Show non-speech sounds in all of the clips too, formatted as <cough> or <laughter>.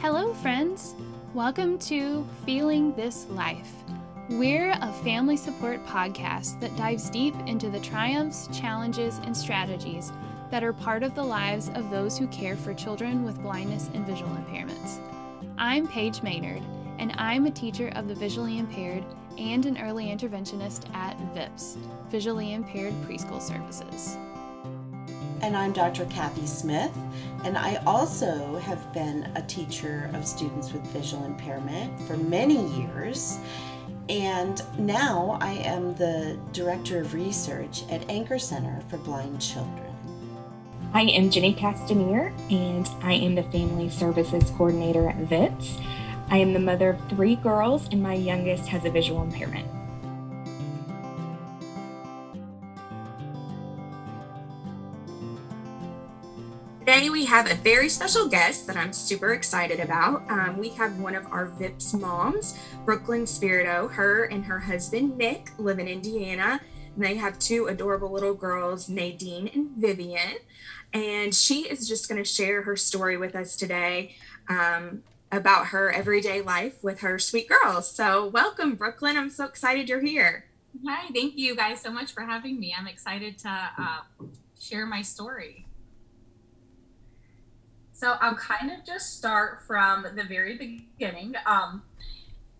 Hello, friends. Welcome to Feeling This Life. We're a family support podcast that dives deep into the triumphs, challenges, and strategies that are part of the lives of those who care for children with blindness and visual impairments. I'm Paige Maynard, and I'm a teacher of the visually impaired and an early interventionist at VIPS, Visually Impaired Preschool Services. And I'm Dr. Cathy Smyth, and I also have been a teacher of students with visual impairment for many years. And now I am the Director of Research at Anchor Center for Blind Children. I am Jenny Castanier, and I am the Family Services Coordinator at VIPS. I am the mother of three girls, and my youngest has a visual impairment. Today, we have a very special guest that I'm super excited about. Um, we have one of our VIPS moms, Brooklyn Spirito. Her and her husband, Nick, live in Indiana. And they have two adorable little girls, Nadine and Vivian. And she is just going to share her story with us today. Um, about her everyday life with her sweet girls. So, welcome, Brooklyn. I'm so excited you're here. Hi, thank you guys so much for having me. I'm excited to uh, share my story. So, I'll kind of just start from the very beginning. Um,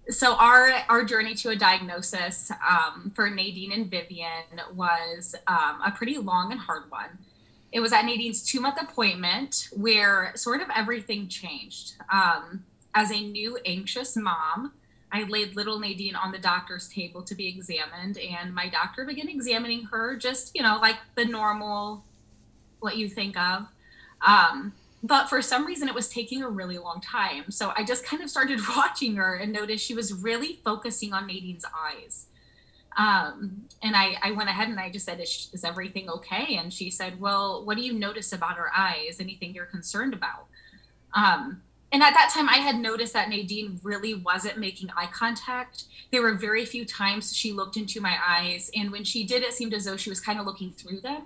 so our our journey to a diagnosis um, for Nadine and Vivian was um, a pretty long and hard one it was at Nadine's two month appointment where sort of everything changed. Um, as a new anxious mom, I laid little Nadine on the doctor's table to be examined, and my doctor began examining her just, you know, like the normal, what you think of. Um, but for some reason, it was taking a really long time. So I just kind of started <laughs> watching her and noticed she was really focusing on Nadine's eyes. Um, and I, I went ahead and I just said, is, is everything okay? And she said, well, what do you notice about her eyes? Anything you're concerned about? Um, and at that time, I had noticed that Nadine really wasn't making eye contact. There were very few times she looked into my eyes. And when she did, it seemed as though she was kind of looking through them,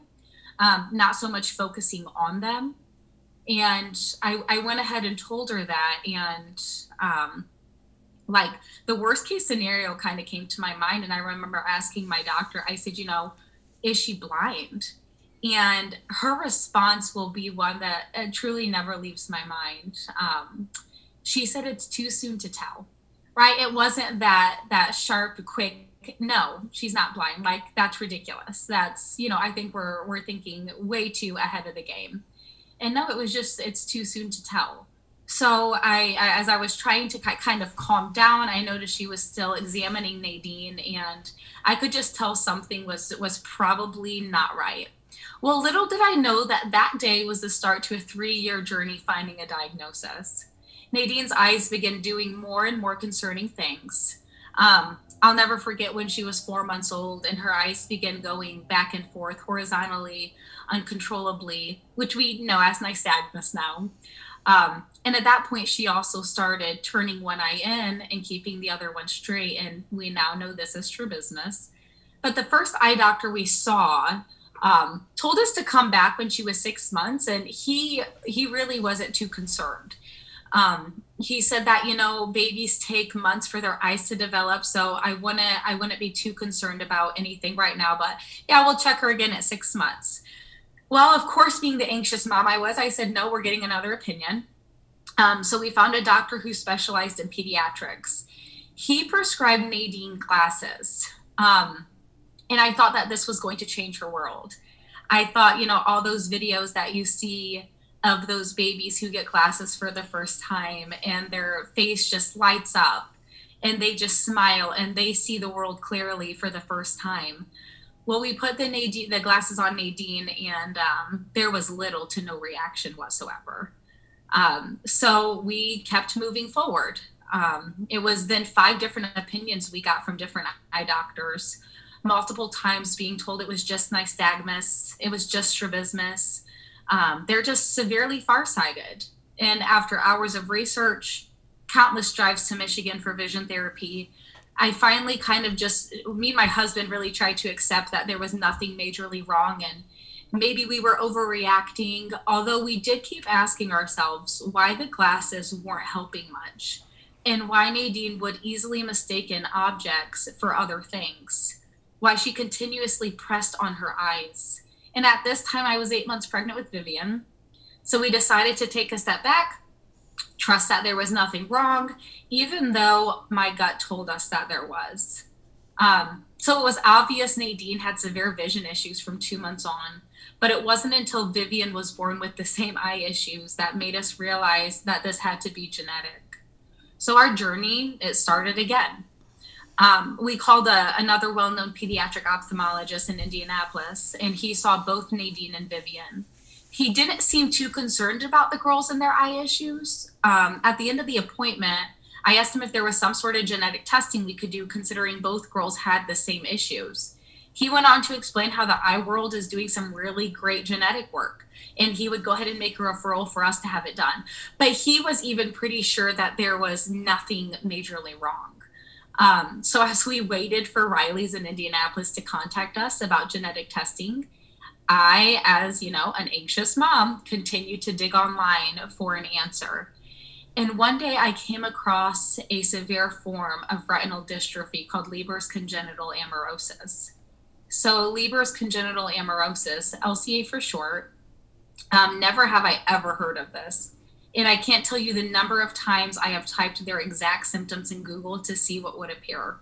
um, not so much focusing on them. And I, I went ahead and told her that. And um, like the worst case scenario kind of came to my mind and i remember asking my doctor i said you know is she blind? And her response will be one that uh, truly never leaves my mind. Um, she said it's too soon to tell. Right? It wasn't that that sharp quick no she's not blind. Like that's ridiculous. That's you know i think we're we're thinking way too ahead of the game and no it was just it's too soon to tell so I, as I was trying to kind of calm down, I noticed she was still examining Nadine, and I could just tell something was was probably not right. Well, little did I know that that day was the start to a three-year journey finding a diagnosis. Nadine's eyes began doing more and more concerning things. Um, I'll never forget when she was four months old and her eyes began going back and forth horizontally, uncontrollably, which we know as nystagmus now. Um, and at that point, she also started turning one eye in and keeping the other one straight. And we now know this is strabismus. But the first eye doctor we saw um, told us to come back when she was six months, and he he really wasn't too concerned. Um, he said that you know babies take months for their eyes to develop, so I wouldn't I wouldn't be too concerned about anything right now. But yeah, we'll check her again at six months. Well, of course, being the anxious mom I was, I said, no, we're getting another opinion. Um, so we found a doctor who specialized in pediatrics. He prescribed Nadine glasses. Um, and I thought that this was going to change her world. I thought, you know, all those videos that you see of those babies who get glasses for the first time and their face just lights up and they just smile and they see the world clearly for the first time. Well, we put the Nadine, the glasses on Nadine, and um, there was little to no reaction whatsoever. Um, so we kept moving forward. Um, it was then five different opinions we got from different eye doctors, multiple times being told it was just nystagmus, it was just strabismus. Um, they're just severely farsighted. And after hours of research, countless drives to Michigan for vision therapy, I finally kind of just me and my husband really tried to accept that there was nothing majorly wrong and maybe we were overreacting, although we did keep asking ourselves why the glasses weren't helping much and why Nadine would easily mistaken objects for other things, why she continuously pressed on her eyes. And at this time, I was eight months pregnant with Vivian. So we decided to take a step back, trust that there was nothing wrong, even though my gut told us that there was. Um, so it was obvious Nadine had severe vision issues from two months on, but it wasn't until Vivian was born with the same eye issues that made us realize that this had to be genetic. So our journey, it started again. Um, we called a, another well known pediatric ophthalmologist in Indianapolis, and he saw both Nadine and Vivian. He didn't seem too concerned about the girls and their eye issues. Um, at the end of the appointment, I asked him if there was some sort of genetic testing we could do, considering both girls had the same issues. He went on to explain how the eye world is doing some really great genetic work, and he would go ahead and make a referral for us to have it done. But he was even pretty sure that there was nothing majorly wrong. Um, so as we waited for Riley's in Indianapolis to contact us about genetic testing, I, as you know, an anxious mom, continued to dig online for an answer. And one day I came across a severe form of retinal dystrophy called Leber's congenital amaurosis. So, Leber's congenital amaurosis, LCA for short, um, never have I ever heard of this. And I can't tell you the number of times I have typed their exact symptoms in Google to see what would appear.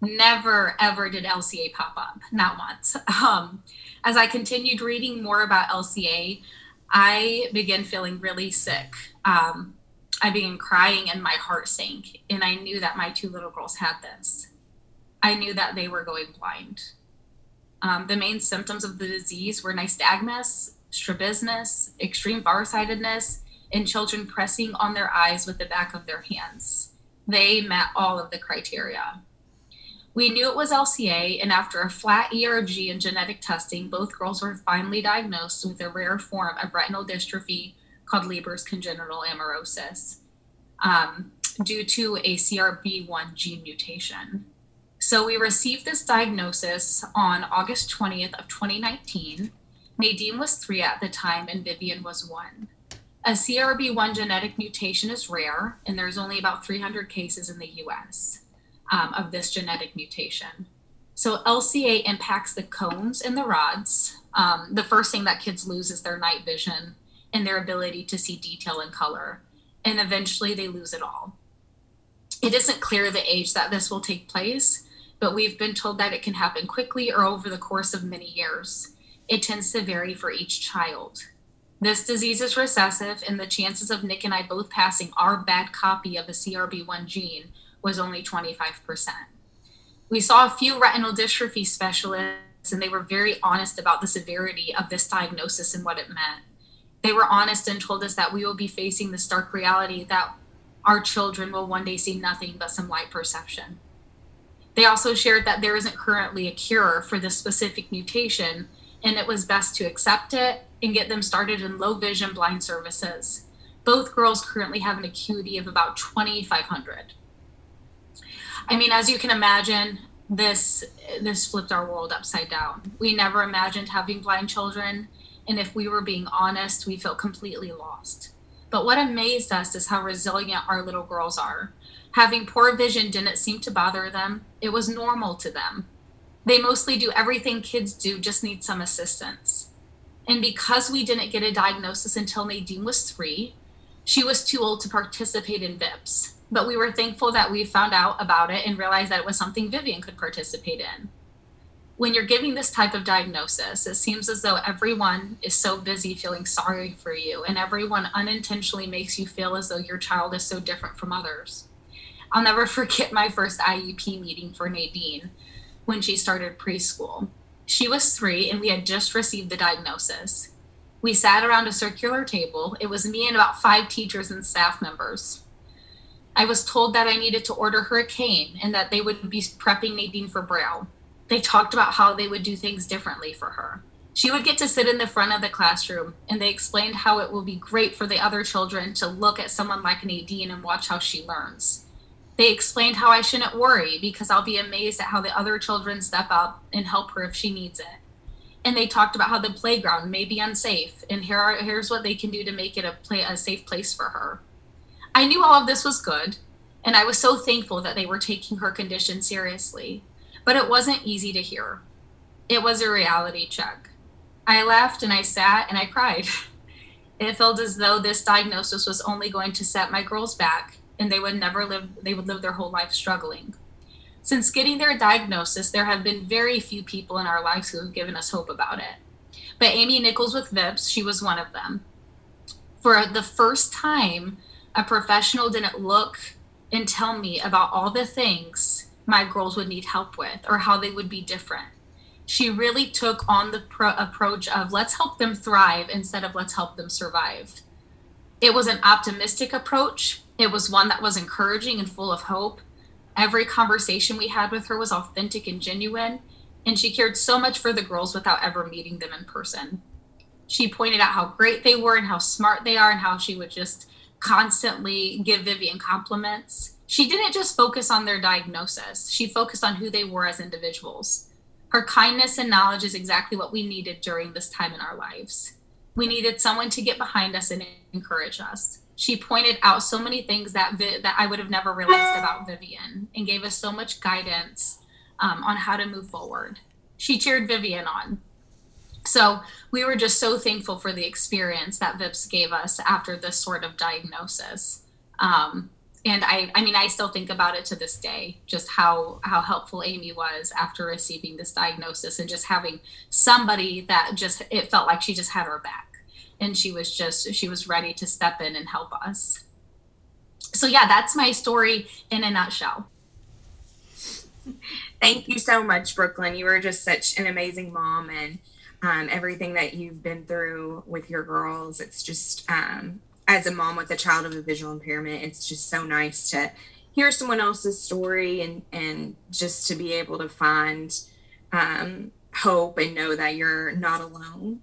Never, ever did LCA pop up, not once. <laughs> Um, as I continued reading more about LCA, I began feeling really sick. Um, I began crying and my heart sank. And I knew that my two little girls had this. I knew that they were going blind. Um, the main symptoms of the disease were nystagmus, strabismus, extreme farsightedness, and children pressing on their eyes with the back of their hands. They met all of the criteria. We knew it was LCA, and after a flat ERG and genetic testing, both girls were finally diagnosed with a rare form of retinal dystrophy called Leber's congenital amaurosis um, due to a CRB1 gene mutation. So we received this diagnosis on August 20th of 2019. Nadine was three at the time and Vivian was one. A CRB1 genetic mutation is rare, and there's only about 300 cases in the US um, of this genetic mutation. So LCA impacts the cones and the rods. Um, the first thing that kids lose is their night vision and their ability to see detail and color. And eventually they lose it all. It isn't clear the age that this will take place, but we've been told that it can happen quickly or over the course of many years. It tends to vary for each child. This disease is recessive, and the chances of Nick and I both passing our bad copy of the CRB1 gene was only 25%. We saw a few retinal dystrophy specialists, and they were very honest about the severity of this diagnosis and what it meant. They were honest and told us that we will be facing the stark reality that our children will one day see nothing but some light perception. They also shared that there isn't currently a cure for this specific mutation, and it was best to accept it and get them started in low vision blind services. Both girls currently have an acuity of about 2,500. I mean, as you can imagine, this this flipped our world upside down. We never imagined having blind children, and if we were being honest, we felt completely lost. But what amazed us is how resilient our little girls are. Having poor vision didn't seem to bother them, it was normal to them. They mostly do everything kids do, just need some assistance. And because we didn't get a diagnosis until Nadine was three, she was too old to participate in VIPS. But we were thankful that we found out about it and realized that it was something Vivian could participate in. When you're giving this type of diagnosis, it seems as though everyone is so busy feeling sorry for you, and everyone unintentionally makes you feel as though your child is so different from others. I'll never <laughs> forget my first IEP meeting for Nadine when she started preschool. She was three, and we had just received the diagnosis. We sat around a circular table. It was me and about five teachers and staff members. I was told that I needed to order her a cane and that they would be prepping Nadine for Braille. They talked about how they would do things differently for her. She would get to sit in the front of the classroom, and they explained how it will be great for the other children to look at someone like Nadine and watch how she learns. They explained how I shouldn't worry because I'll be amazed at how the other children step up and help her if she needs it. and they talked about how the playground may be unsafe and here are, here's what they can do to make it a play a safe place for her i knew all of this was good and i was so thankful that they were taking her condition seriously but it wasn't easy to hear it was a reality check i left and i sat and i cried <laughs> it felt as though this diagnosis was only going to set my girls back and they would never live they would live their whole life struggling since getting their diagnosis, there have been very few people in our lives who have given us hope about it. But Amy Nichols with VIPS, she was one of them. For the first time, a professional didn't look and tell me about all the things my girls would need help with or how they would be different. She really took on the pro- approach of let's help them thrive instead of let's help them survive. It was an optimistic approach. It was one that was encouraging and full of hope Every conversation we had with her was authentic and genuine, and she cared so much for the girls without ever meeting them in person. She pointed out how great they were and how smart they are, and how she would just constantly give Vivian compliments. She didn't just focus on their diagnosis, she focused on who they were as individuals. Her kindness and knowledge is exactly what we needed during this time in our lives. We needed someone to get behind us and encourage us she pointed out so many things that Vi- that I would have never realized about Vivian and gave us so much guidance um, on how to move forward. She cheered Vivian on. So we were just so thankful for the experience that VIPS gave us after this sort of diagnosis. Um, and I, I mean, I still think about it to this day, just how how helpful Amy was after receiving this diagnosis, and just having somebody that just it felt like she just had her back. And she was just she was ready to step in and help us. So yeah that's my story in a nutshell. Thank you so much brooklyn. You were just such an amazing mom and um, everything that you've been through with your girls it's just um, as a mom with a child of a visual impairment it's just so nice to hear someone else's story and and just to be able to find um, hope and know that you're not alone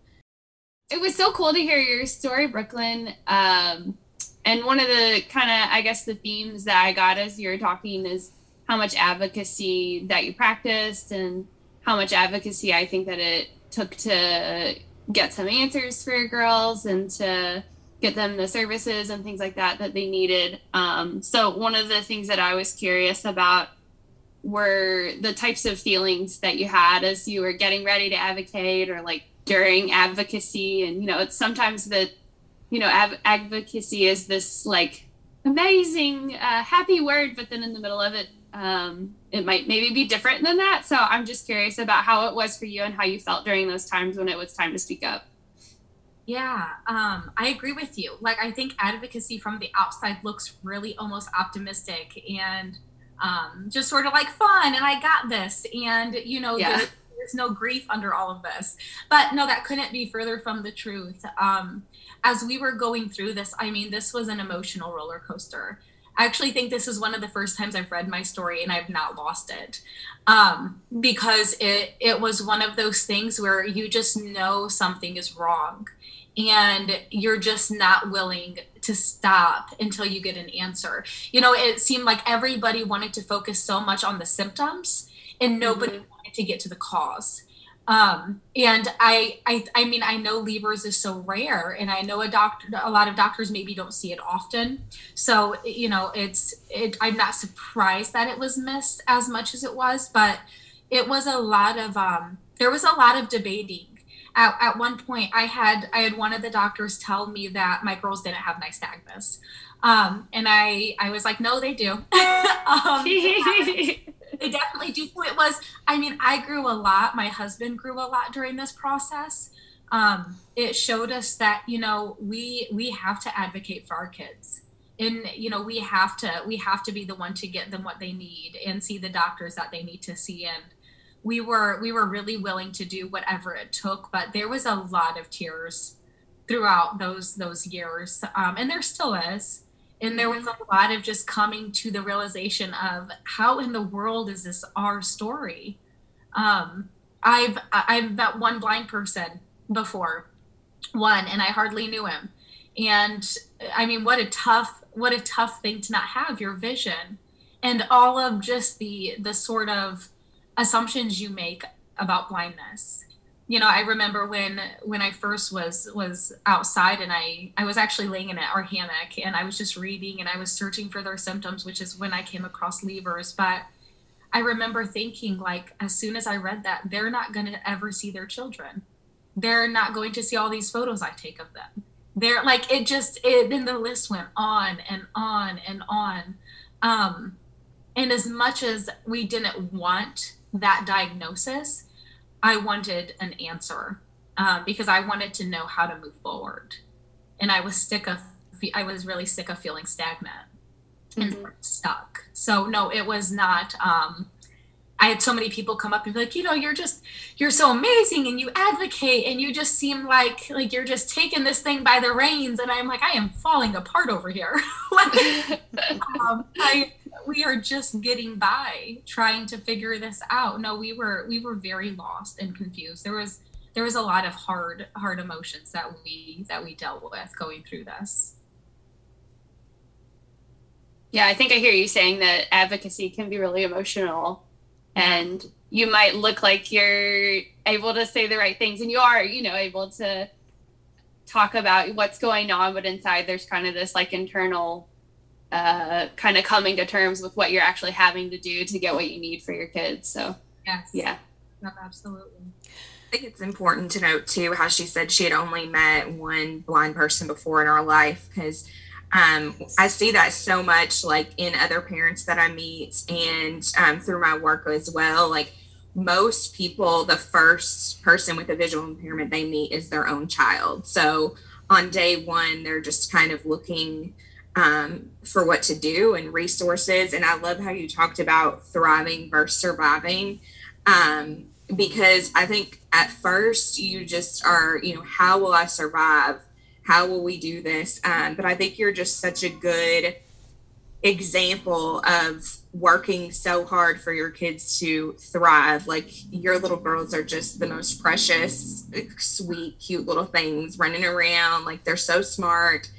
it was so cool to hear your story, Brooklyn. Um, and one of the kind of, I guess, the themes that I got as you were talking is how much advocacy that you practiced and how much advocacy I think that it took to get some answers for girls and to get them the services and things like that that they needed. Um, so one of the things that I was curious about were the types of feelings that you had as you were getting ready to advocate or like during advocacy and you know it's sometimes that you know av- advocacy is this like amazing uh, happy word but then in the middle of it um, it might maybe be different than that so i'm just curious about how it was for you and how you felt during those times when it was time to speak up yeah, um, I agree with you. Like, I think advocacy from the outside looks really almost optimistic and um, just sort of like fun, and I got this. And, you know, yeah there's no grief under all of this. But no, that couldn't be further from the truth. Um, as we were going through this, I mean, this was an emotional roller coaster. I actually think this is one of the first times I've read my story and I've not lost it. Um, because it it was one of those things where you just know something is wrong and you're just not willing to stop until you get an answer. You know, it seemed like everybody wanted to focus so much on the symptoms and nobody mm-hmm to get to the cause. Um, and I, I, I mean, I know Leber's is so rare, and I know a doctor, a lot of doctors maybe don't see it often. So you know, it's, it. I'm not surprised that it was missed as much as it was, but it was a lot of, um, there was a lot of debating. At, at one point, I had, I had one of the doctors tell me that my girls didn't have nystagmus, um, and I, I was like, no, they do. <laughs> um, <laughs> they definitely do. It was, I mean, I grew a lot. My husband grew a lot during this process. Um, it showed us that, you know, we, we have to advocate for our kids and, you know, we have to, we have to be the one to get them what they need and see the doctors that they need to see. And we were, we were really willing to do whatever it took, but there was a lot of tears throughout those, those years. Um, and there still is and there was a lot of just coming to the realization of how in the world is this our story? Um, i've i've met one blind person before one and i hardly knew him. And i mean what a tough what a tough thing to not have your vision and all of just the the sort of assumptions you make about blindness you know, I remember when when I first was was outside and I I was actually laying in our hammock and I was just reading and I was searching for their symptoms, which is when I came across Leber's. But I remember thinking like as soon as I read that, they're not going to ever see their children. They're not going to see all these photos I take of them. They're like it just it then the list went on and on and on. Um and as much as we didn't want that diagnosis, I wanted an answer um, because I wanted to know how to move forward. And I was sick of, I was really sick of feeling stagnant and mm-hmm. stuck. So, no, it was not. Um, I had so many people come up and be like, you know, you're just, you're so amazing and you advocate and you just seem like, like you're just taking this thing by the reins. And I'm like, I am falling apart over here. <laughs> like, <laughs> um, I, we are just getting by trying to figure this out. No we were we were very lost and confused. There was there was a lot of hard hard emotions that we that we dealt with going through this. Yeah i think i hear you saying that advocacy can be really emotional and you might look like you're able to say the right things and you are you know able to talk about what's going on but inside there's kind of this like internal uh, kind of coming to terms with what you're actually having to do to get what you need for your kids. So, yes. yeah. No, absolutely. I think it's important to note too how she said she had only met one blind person before in our life because um, I see that so much like in other parents that I meet and um, through my work as well. Like most people, the first person with a visual impairment they meet is their own child. So on day one, they're just kind of looking um, for what to do and resources. And I love how you talked about thriving versus surviving. Um, because I think at first you just are, you know, how will I survive? How will we do this? Um, but I think you're just such a good example of working so hard for your kids to thrive. Like your little girls are just the most precious, sweet, cute little things running around. Like they're so smart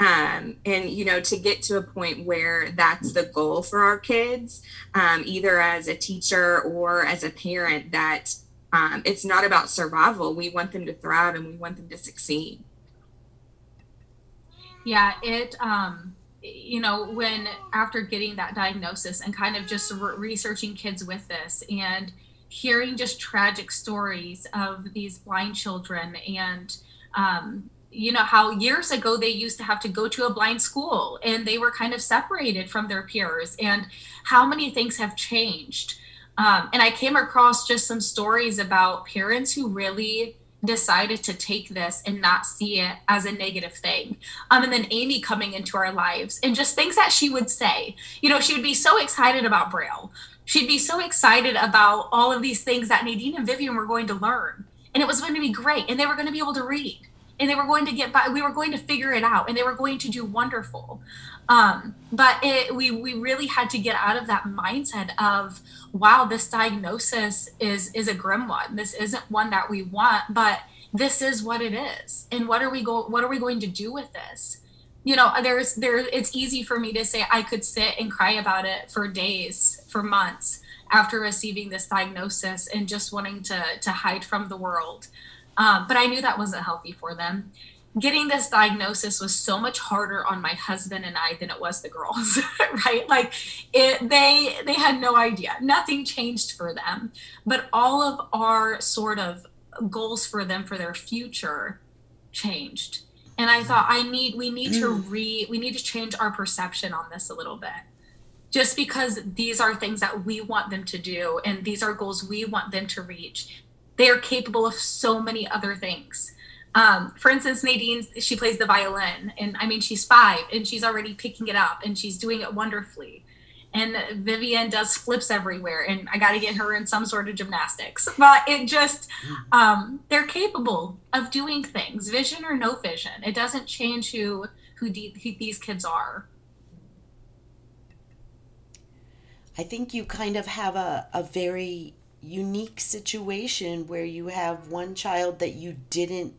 um, and you know to get to a point where that's the goal for our kids um, either as a teacher or as a parent that um, it's not about survival. We want them to thrive and we want them to succeed. Yeah it um you know when after getting that diagnosis and kind of just re- researching kids with this and hearing just tragic stories of these blind children and um, you know how years ago they used to have to go to a blind school and they were kind of separated from their peers and how many things have changed. Um, and i came across just some stories about parents who really decided to take this and not see it as a negative thing. Um, and then amy coming into our lives and just things that she would say. You know she would be so excited about braille. She'd be so excited about all of these things that nadine and vivian were going to learn. And it was going to be great and they were going to be able to read and they were going to get by we were going to figure it out and they were going to do wonderful. Um, but it, we we really had to get out of that mindset of wow this diagnosis is is a grim one. This isn't one that we want but this is what it is. And what are we go what are we going to do with this? You know there's there it's easy for me to say i could sit and cry about it for days for months after receiving this diagnosis and just wanting to to hide from the world um, but I knew that wasn't healthy for them. Getting this diagnosis was so much harder on my husband and I than it was the girls, <laughs> right? Like it, they they had no idea. Nothing changed for them, but all of our sort of goals for them for their future changed. And I thought I need we need to mm. re we need to change our perception on this a little bit just because these are things that we want them to do and these are goals we want them to reach they are capable of so many other things. Um, for instance, Nadine, she plays the violin, and I mean, she's five and she's already picking it up and she's doing it wonderfully. And Vivian does flips everywhere, and I got to get her in some sort of gymnastics. But it just, um, they're capable of doing things, vision or no vision. It doesn't change who who, de- who these kids are. I think you kind of have a, a very unique situation where you have one child that you didn't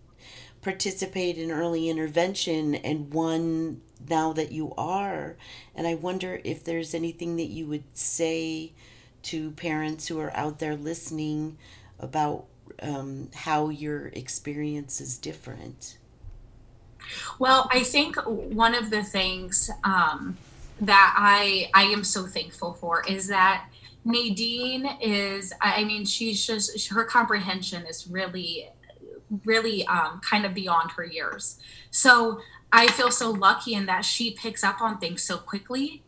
participate in early intervention and one now that you are. And I wonder if there's anything that you would say to parents who are out there listening about um, how your experience is different? Well, I think one of the things um, that I I am so thankful for is that Nadine is I mean she's just her comprehension is really really um, kind of beyond her years. So I feel so lucky in that she picks up on things so quickly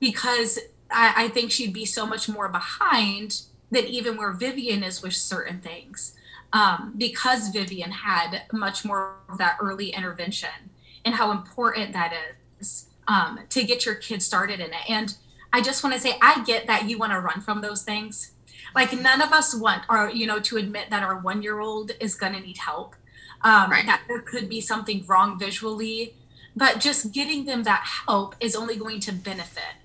because I, I think she'd be so much more behind than even where Vivian is with certain things. Um, because Vivian had much more of that early intervention and how important that is um, to get your kid started in it. And I just want to say, I get that you want to run from those things. Like none of us want, or you know, to admit that our one-year-old is going to need help. Um, right. That there could be something wrong visually, but just getting them that help is only going to benefit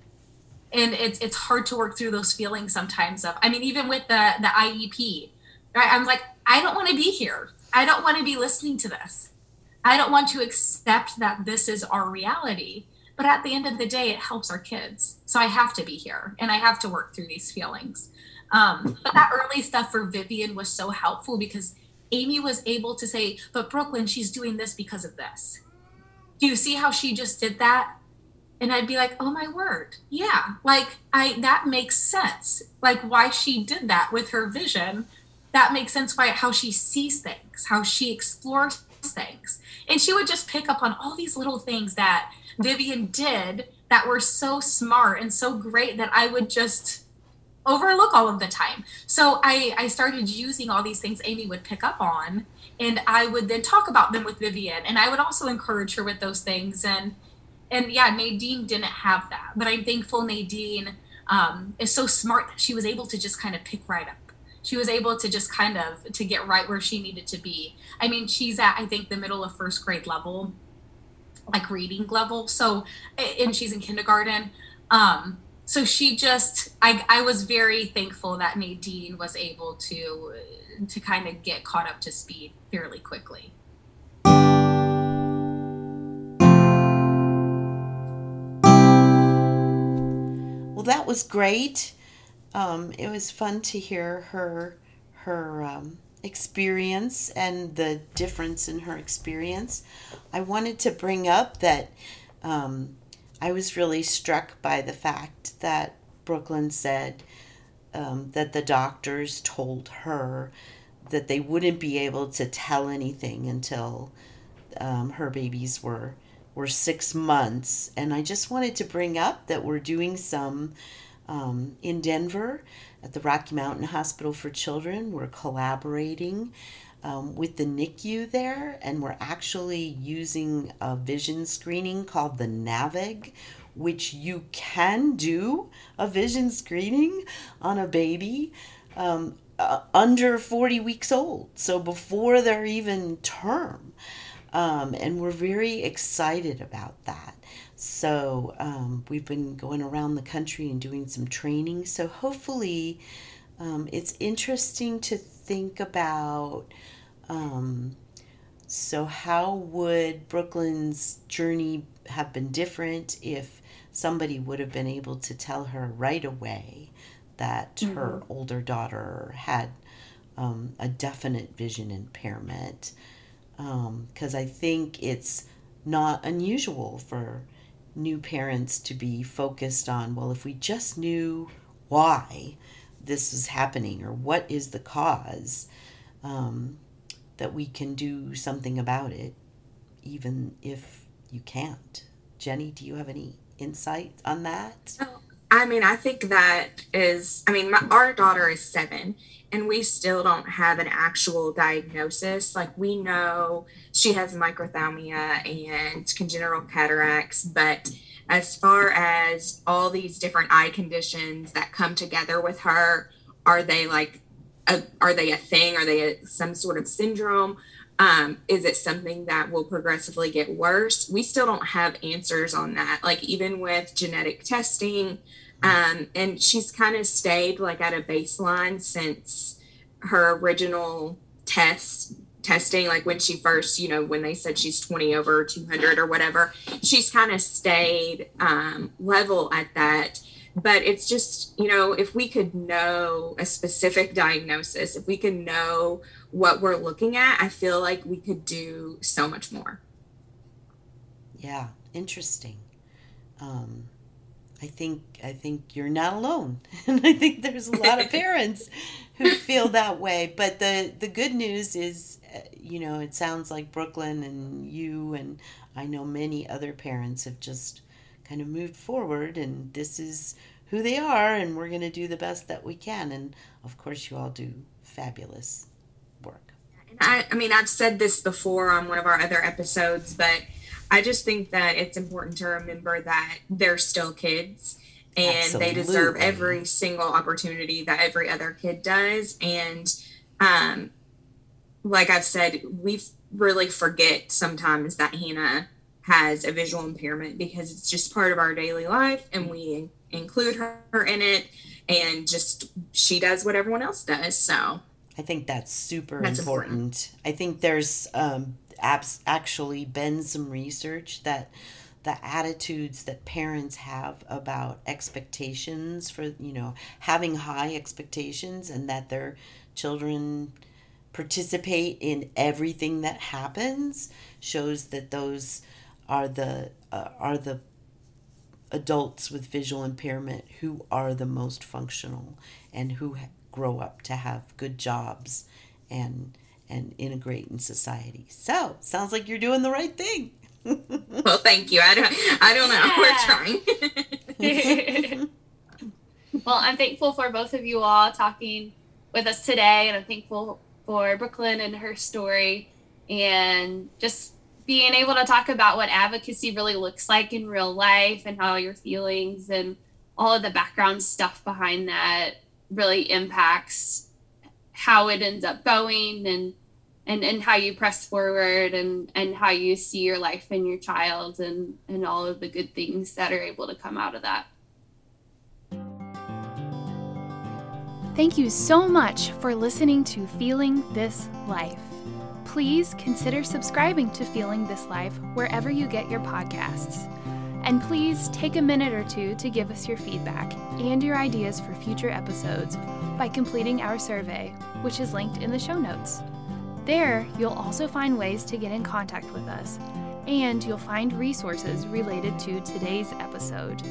and it's it's hard to work through those feelings sometimes of i mean even with the the iep right i'm like i don't want to be here i don't want to be listening to this i don't want to accept that this is our reality but at the end of the day it helps our kids so i have to be here and i have to work through these feelings um, but that early stuff for vivian was so helpful because amy was able to say but brooklyn she's doing this because of this do you see how she just did that and I'd be like, "Oh my word. Yeah. Like I that makes sense. Like why she did that with her vision. That makes sense why how she sees things, how she explores things. And she would just pick up on all these little things that Vivian did that were so smart and so great that I would just overlook all of the time. So I I started using all these things Amy would pick up on and I would then talk about them with Vivian and I would also encourage her with those things and and yeah, Nadine didn't have that, but I'm thankful Nadine um, is so smart that she was able to just kind of pick right up. She was able to just kind of to get right where she needed to be. I mean, she's at I think the middle of first grade level, like reading level. So, and she's in kindergarten. Um, so she just I I was very thankful that Nadine was able to to kind of get caught up to speed fairly quickly. Well, that was great. Um, it was fun to hear her her um, experience and the difference in her experience. I wanted to bring up that um, I was really struck by the fact that Brooklyn said um, that the doctors told her that they wouldn't be able to tell anything until um, her babies were were six months. And I just wanted to bring up that we're doing some um, in Denver at the Rocky Mountain Hospital for Children. We're collaborating um, with the NICU there, and we're actually using a vision screening called the NAVEG, which you can do a vision screening on a baby. Um, uh, under 40 weeks old, so before they're even term. Um, and we're very excited about that. So um, we've been going around the country and doing some training. So hopefully, um, it's interesting to think about. Um, so, how would Brooklyn's journey have been different if somebody would have been able to tell her right away that mm-hmm. her older daughter had um, a definite vision impairment? because um, I think it's not unusual for new parents to be focused on, well, if we just knew why this is happening or what is the cause, um, that we can do something about it, even if you can't. Jenny, do you have any insight on that? I mean, I think that is, I mean, my, our daughter is seven, and we still don't have an actual diagnosis. Like we know she has microphthalmia and congenital cataracts, but as far as all these different eye conditions that come together with her, are they like, a, are they a thing? Are they a, some sort of syndrome? Um, is it something that will progressively get worse? We still don't have answers on that. Like even with genetic testing, um, and she's kind of stayed like at a baseline since her original test testing like when she first you know when they said she's 20 over 200 or whatever she's kind of stayed um, level at that. But it's just you know if we could know a specific diagnosis if we could know what we're looking at i feel like we could do so much more. Yeah interesting. Um, I think I think you're not alone, <laughs> and I think there's a lot of <laughs> parents who feel that way. But the the good news is, uh, you know, it sounds like Brooklyn and you and I know many other parents have just kind of moved forward, and this is who they are, and we're going to do the best that we can. And of course, you all do fabulous work. I, I mean, I've said this before on one of our other episodes, but I just think that it's important to remember that they're still kids and Absolutely. they deserve every single opportunity that every other kid does. And um, like I've said, we really forget sometimes that Hannah has a visual impairment because it's just part of our daily life and we include her in it and just she does what everyone else does. So I think that's super that's important. important. I think there's um, abs- actually been some research that the attitudes that parents have about expectations for you know having high expectations and that their children participate in everything that happens shows that those are the uh, are the adults with visual impairment who are the most functional and who grow up to have good jobs and and integrate in society. So, sounds like you're doing the right thing. <laughs> well, thank you. I don't I don't know. We're trying. <laughs> <laughs> well, I'm thankful for both of you all talking with us today and I'm thankful for Brooklyn and her story and just being able to talk about what advocacy really looks like in real life and how your feelings and all of the background stuff behind that really impacts how it ends up going and and and how you press forward and and how you see your life and your child and and all of the good things that are able to come out of that. Thank you so much for listening to feeling this life. Please consider subscribing to feeling this life wherever you get your podcasts and please take a minute or two to give us your feedback and your ideas for future episodes by completing our survey, which is linked in the show notes. There, you'll also find ways to get in contact with us, and you'll find resources related to today's episode.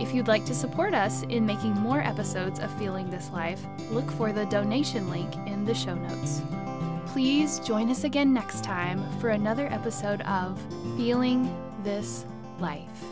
If you'd like to support us in making more episodes of Feeling This Life, look for the donation link in the show notes. Please join us again next time for another episode of Feeling This Life.